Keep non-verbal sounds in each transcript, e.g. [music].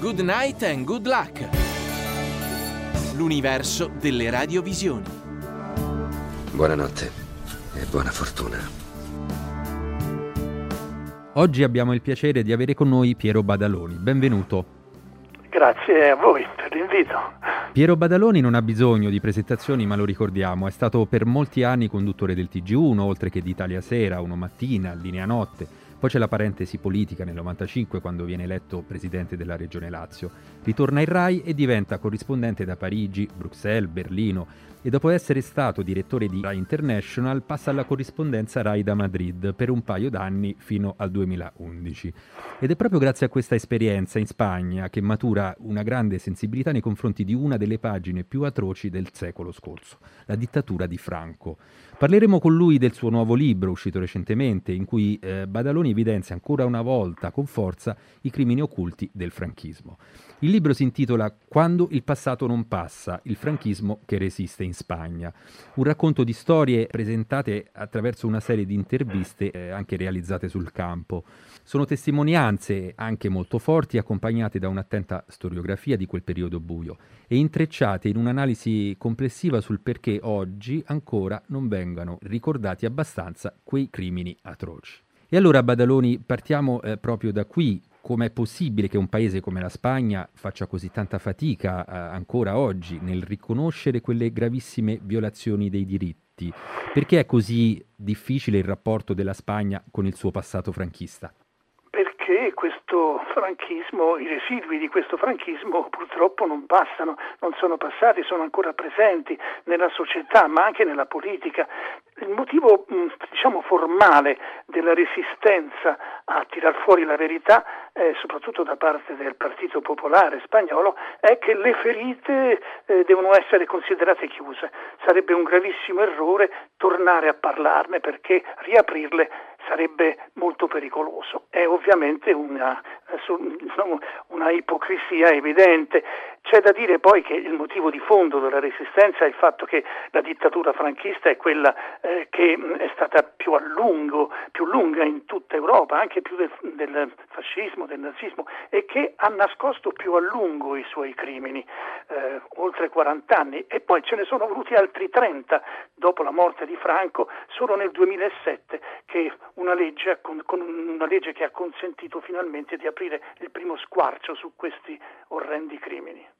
Good night and good luck. L'universo delle radiovisioni. Buonanotte e buona fortuna. Oggi abbiamo il piacere di avere con noi Piero Badaloni. Benvenuto. Grazie a voi per l'invito. Piero Badaloni non ha bisogno di presentazioni, ma lo ricordiamo, è stato per molti anni conduttore del TG1, oltre che di Italia Sera, Uno Mattina, Linea Notte. Poi c'è la parentesi politica nel 95 quando viene eletto presidente della regione Lazio. Ritorna in Rai e diventa corrispondente da Parigi, Bruxelles, Berlino e dopo essere stato direttore di Rai International passa alla corrispondenza Rai da Madrid per un paio d'anni fino al 2011. Ed è proprio grazie a questa esperienza in Spagna che matura una grande sensibilità nei confronti di una delle pagine più atroci del secolo scorso, la dittatura di Franco. Parleremo con lui del suo nuovo libro uscito recentemente in cui eh, Badaloni evidenzia ancora una volta con forza i crimini occulti del franchismo. Il libro si intitola Quando il passato non passa, il franchismo che resiste in Spagna. Un racconto di storie presentate attraverso una serie di interviste eh, anche realizzate sul campo. Sono testimonianze anche molto forti accompagnate da un'attenta storiografia di quel periodo buio e intrecciate in un'analisi complessiva sul perché oggi ancora non vengano ricordati abbastanza quei crimini atroci. E allora Badaloni partiamo eh, proprio da qui, com'è possibile che un paese come la Spagna faccia così tanta fatica eh, ancora oggi nel riconoscere quelle gravissime violazioni dei diritti? Perché è così difficile il rapporto della Spagna con il suo passato franchista? Perché questo franchismo, i residui di questo franchismo purtroppo non passano, non sono passati, sono ancora presenti nella società ma anche nella politica. Il motivo diciamo formale della resistenza a tirar fuori la verità, eh, soprattutto da parte del Partito Popolare spagnolo, è che le ferite eh, devono essere considerate chiuse. Sarebbe un gravissimo errore tornare a parlarne perché riaprirle sarebbe molto pericoloso. È ovviamente una, [laughs] una, ipocrisia evidente. C'è da dire poi che il motivo di fondo della resistenza è il fatto che la dittatura franchista è quella eh, che è stata più a lungo, più lunga in tutta Europa, anche più del, del, fascismo, del nazismo, e che ha nascosto più a lungo i suoi crimini, eh, oltre 40 anni, e poi ce ne sono voluti altri 30 dopo la morte di Franco, solo nel 2007 che una legge, con, con una legge che ha consentito finalmente di aprire il primo squarcio su questi orrendi crimini.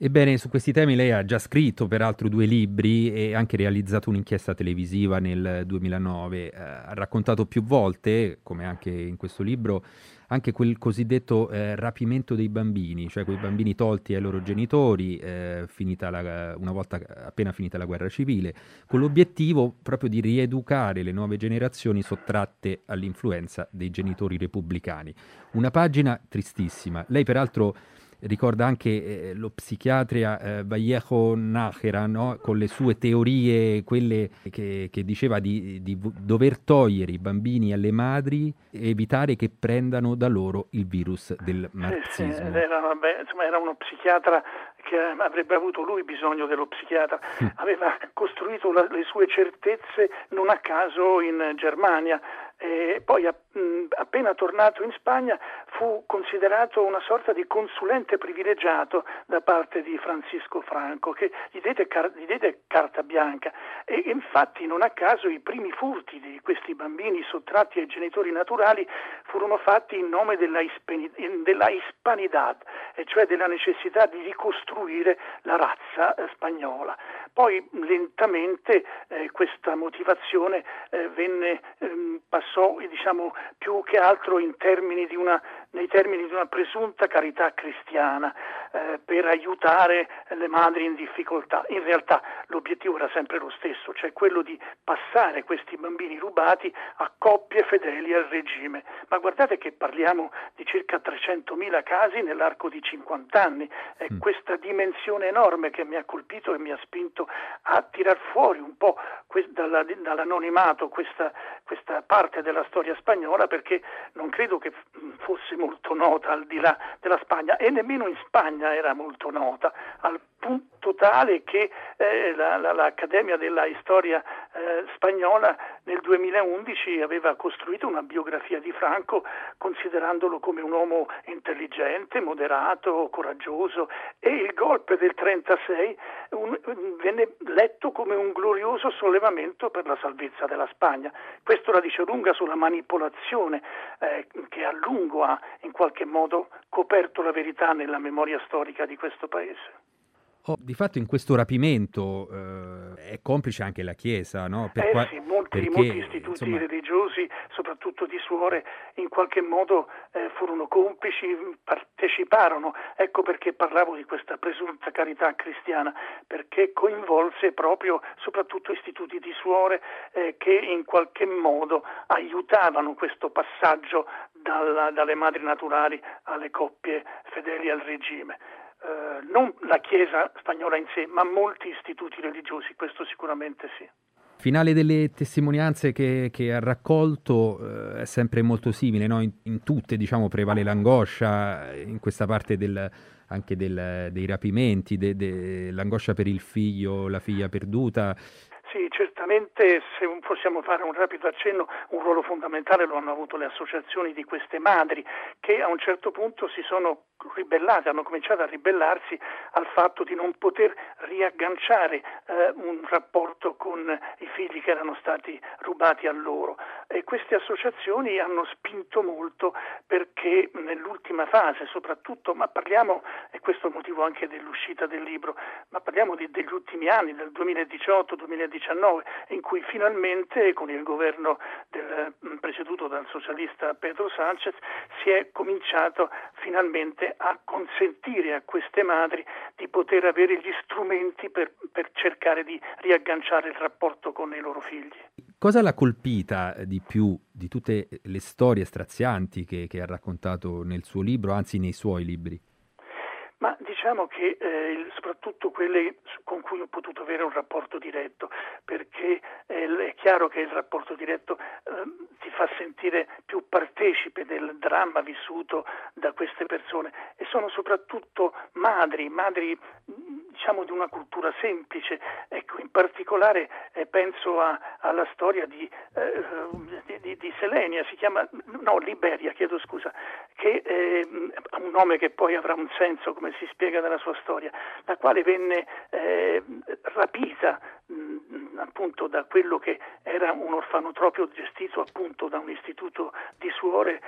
Ebbene, su questi temi lei ha già scritto peraltro due libri e anche realizzato un'inchiesta televisiva nel 2009. Eh, ha raccontato più volte, come anche in questo libro, anche quel cosiddetto eh, rapimento dei bambini, cioè quei bambini tolti ai loro genitori eh, la, una volta appena finita la guerra civile, con l'obiettivo proprio di rieducare le nuove generazioni sottratte all'influenza dei genitori repubblicani. Una pagina tristissima. Lei peraltro ricorda anche eh, lo psichiatra eh, Vallejo Nájera, no? con le sue teorie, quelle che, che diceva di, di, dover togliere i bambini alle madri e evitare che prendano da loro il virus del marxismo. Sì, sì, era, beh, insomma, era uno psichiatra che avrebbe avuto lui bisogno dello psichiatra, aveva costruito la, le sue certezze non a caso in Germania, e poi appena tornato in Spagna fu considerato una sorta di consulente privilegiato da parte di Francisco Franco che gli diede, car- gli diede carta bianca e infatti non a caso i primi furti di questi bambini sottratti ai genitori naturali furono fatti in nome della, ispani- della hispanidad, e cioè della necessità di ricostruire la razza eh, spagnola. Poi lentamente eh, questa motivazione eh, venne ehm, passò diciamo, più che altro termini una, nei termini di una presunta carità cristiana eh, per aiutare le madri in difficoltà. In realtà l'obiettivo era sempre lo stesso, cioè quello di passare questi bambini rubati a coppie fedeli al regime. Ma guardate che parliamo di circa 300.000 casi nell'arco di 50 anni. È mm. questa dimensione enorme che mi ha colpito e mi ha spinto a tirar fuori un po' dall'anonimato questa, questa parte della storia spagnola perché non credo che fosse molto nota al di là della Spagna e nemmeno in Spagna era molto nota, al punto tale che eh, la, la, l'Accademia della Storia eh, Spagnola nel 2011 aveva costruito una biografia di Franco considerandolo come un uomo intelligente, moderato, coraggioso e il golpe del 36 un, venne letto come un glorioso sollevamento per la salvezza della Spagna. Questo la dice lunga sulla manipolazione eh, che a lungo ha in qualche modo coperto la verità nella memoria storica di questo paese. Oh, di fatto in questo rapimento eh, è complice anche la Chiesa, no? Per eh qua... sì, molti, perché, molti istituti insomma... religiosi, soprattutto di suore, in qualche modo eh, furono complici, parteciparono. Ecco perché parlavo di questa presunta carità cristiana, perché coinvolse proprio soprattutto istituti di suore eh, che in qualche modo aiutavano questo passaggio dalla, dalle madri naturali alle coppie fedeli al regime eh, non la Chiesa spagnola in sé, ma molti istituti religiosi, questo sicuramente sì. Finale delle testimonianze che, che ha raccolto eh, è sempre molto simile, no? in, in, tutte diciamo, prevale l'angoscia, in questa parte del, anche del, dei rapimenti, de, de, l'angoscia per il figlio, la figlia perduta. Sì, certamente se possiamo fare un rapido accenno, un ruolo fondamentale lo hanno avuto le associazioni di queste madri che a un certo punto si sono ribellate, hanno cominciato a ribellarsi al fatto di non poter riagganciare eh, un rapporto con i figli che erano stati rubati a loro. E queste associazioni hanno spinto molto perché nell'ultima fase soprattutto, ma parliamo, e questo è il motivo anche dell'uscita del libro, ma parliamo di, degli ultimi anni, del 2018-2019, in cui finalmente con il governo del, presieduto dal socialista Pedro Sanchez si è cominciato finalmente a consentire a queste madri di poter avere gli strumenti per, per cercare di riagganciare il rapporto con i loro figli. Cosa l'ha colpita di più di tutte le storie strazianti che, che ha raccontato nel suo libro, anzi nei suoi libri? Diciamo che eh, soprattutto quelle con cui ho potuto avere un rapporto diretto, perché eh, è chiaro che il rapporto diretto eh, ti fa sentire più partecipe del dramma vissuto da queste persone. E sono soprattutto madri, madri diciamo di una cultura semplice, ecco, in particolare eh, penso a, alla storia di, eh, di, di, Selenia, si chiama, no, Liberia, chiedo scusa, che eh, un nome che poi avrà un senso, come si spiega nella sua storia, la quale venne eh, rapita mh, appunto da quello che era un orfanotropio gestito appunto da un istituto di suore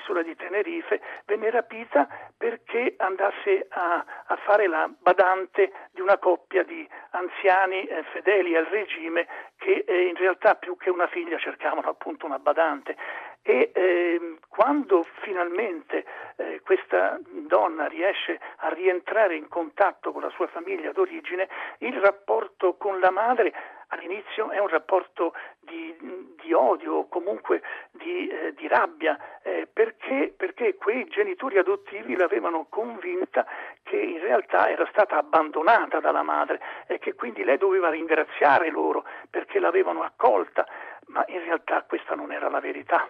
nell'isola di Tenerife, venne rapita perché andasse a, a fare la badante di una coppia di anziani eh, fedeli al regime che eh, in realtà più che una figlia cercavano appunto una badante. E eh, quando finalmente eh, questa donna riesce a rientrare in contatto con la sua famiglia d'origine, il rapporto con la madre all'inizio è un rapporto di, di odio o comunque di, eh, di rabbia, eh, perché, perché, quei genitori adottivi l'avevano convinta che in realtà era stata abbandonata dalla madre e che quindi lei doveva ringraziare loro perché l'avevano accolta, ma in realtà questa non era la verità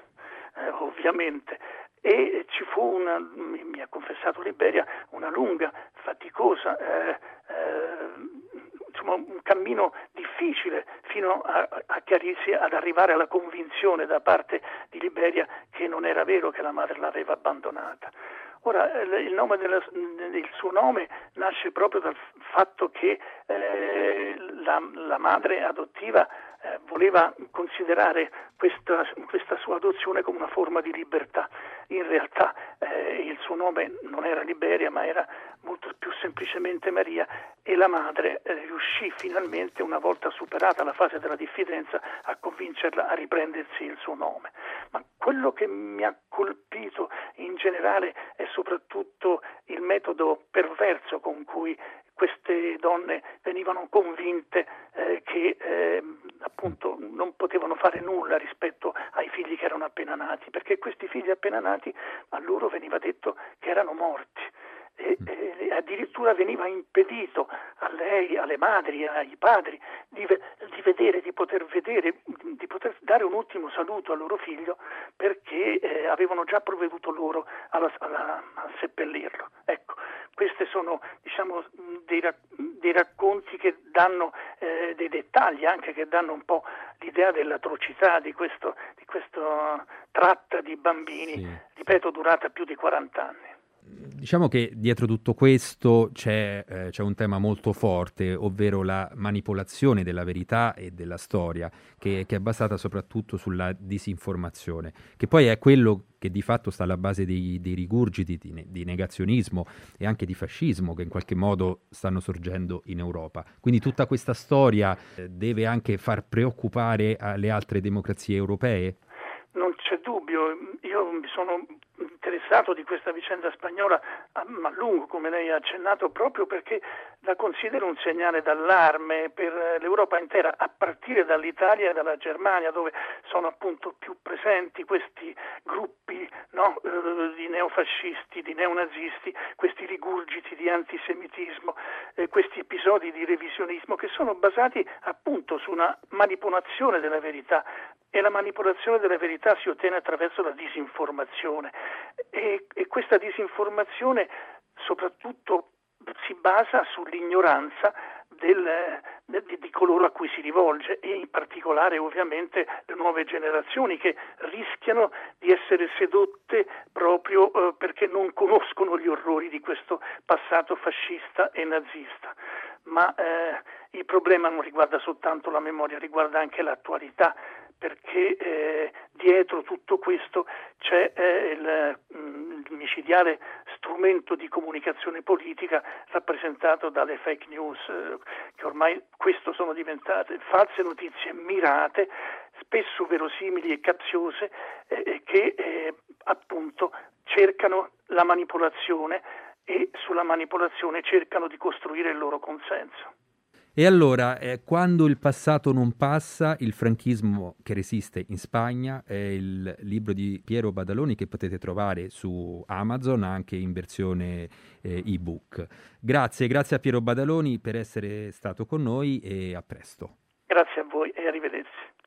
eh, ovviamente. E ci fu una, mi ha confessato Liberia, una lunga, faticosa, eh, eh, insomma, un cammino difficile fino a, a, chiarirsi, ad arrivare alla convinzione da parte di Liberia che non era vero che la madre l'aveva abbandonata. Ora, il, della, il, suo nome nasce proprio dal fatto che eh, la, la, madre adottiva eh, voleva considerare questa, questa, sua adozione come una forma di libertà. In realtà eh, il suo nome non era Liberia, ma era molto più semplicemente Maria e la madre eh, riuscì finalmente, una volta superata la fase della diffidenza, a convincerla a riprendersi il suo nome. Ma quello che mi ha colpito in generale è soprattutto il metodo perverso con cui queste donne venivano convinte eh, che eh, appunto non potevano fare nulla rispetto ai figli che erano appena nati, perché questi figli appena nati a loro veniva detto che erano morti. E, e addirittura veniva impedito a lei, alle madri, ai padri di, di, vedere, di poter vedere, di poter dare un ultimo saluto al loro figlio perché eh, avevano già provveduto loro alla, alla, a seppellirlo. Ecco, questi sono diciamo, dei, dei, racconti che danno eh, dei dettagli, anche che danno un po' l'idea dell'atrocità di, questo, di questa tratta di bambini, sì. ripeto, durata più di 40 anni. Diciamo che dietro tutto questo c'è, eh, c'è, un tema molto forte, ovvero la manipolazione della verità e della storia, che, che, è basata soprattutto sulla disinformazione, che poi è quello che di fatto sta alla base dei, dei rigurgiti di, di, negazionismo e anche di fascismo che in qualche modo stanno sorgendo in Europa. Quindi tutta questa storia eh, deve anche far preoccupare le altre democrazie europee? Non c'è dubbio, io mi sono interessato di questa vicenda spagnola a, lungo, come lei ha accennato, proprio perché la considero un segnale d'allarme per l'Europa intera, a partire dall'Italia e dalla Germania, dove sono appunto più presenti questi gruppi no, eh, di neofascisti, di neonazisti, questi rigurgiti di antisemitismo, eh, questi episodi di revisionismo che sono basati appunto su una manipolazione della verità e la manipolazione della verità si ottiene attraverso la disinformazione e, e questa disinformazione soprattutto si basa sull'ignoranza del, di, di, coloro a cui si rivolge e in particolare ovviamente le nuove generazioni che rischiano di essere sedotte proprio eh, perché non conoscono gli orrori di questo passato fascista e nazista. Ma eh, il problema non riguarda soltanto la memoria, riguarda anche l'attualità perché eh, dietro tutto questo c'è eh, il, mm, il, micidiale strumento di comunicazione politica rappresentato dalle fake news, eh, che ormai questo sono diventate false notizie mirate, spesso verosimili e capziose, eh, che eh, appunto cercano la manipolazione e sulla manipolazione cercano di costruire il loro consenso. E allora, eh, quando il passato non passa, il franchismo che resiste in Spagna è il libro di Piero Badaloni che potete trovare su Amazon anche in versione eh, ebook. Grazie, grazie a Piero Badaloni per essere stato con noi e a presto. Grazie a voi e arrivederci.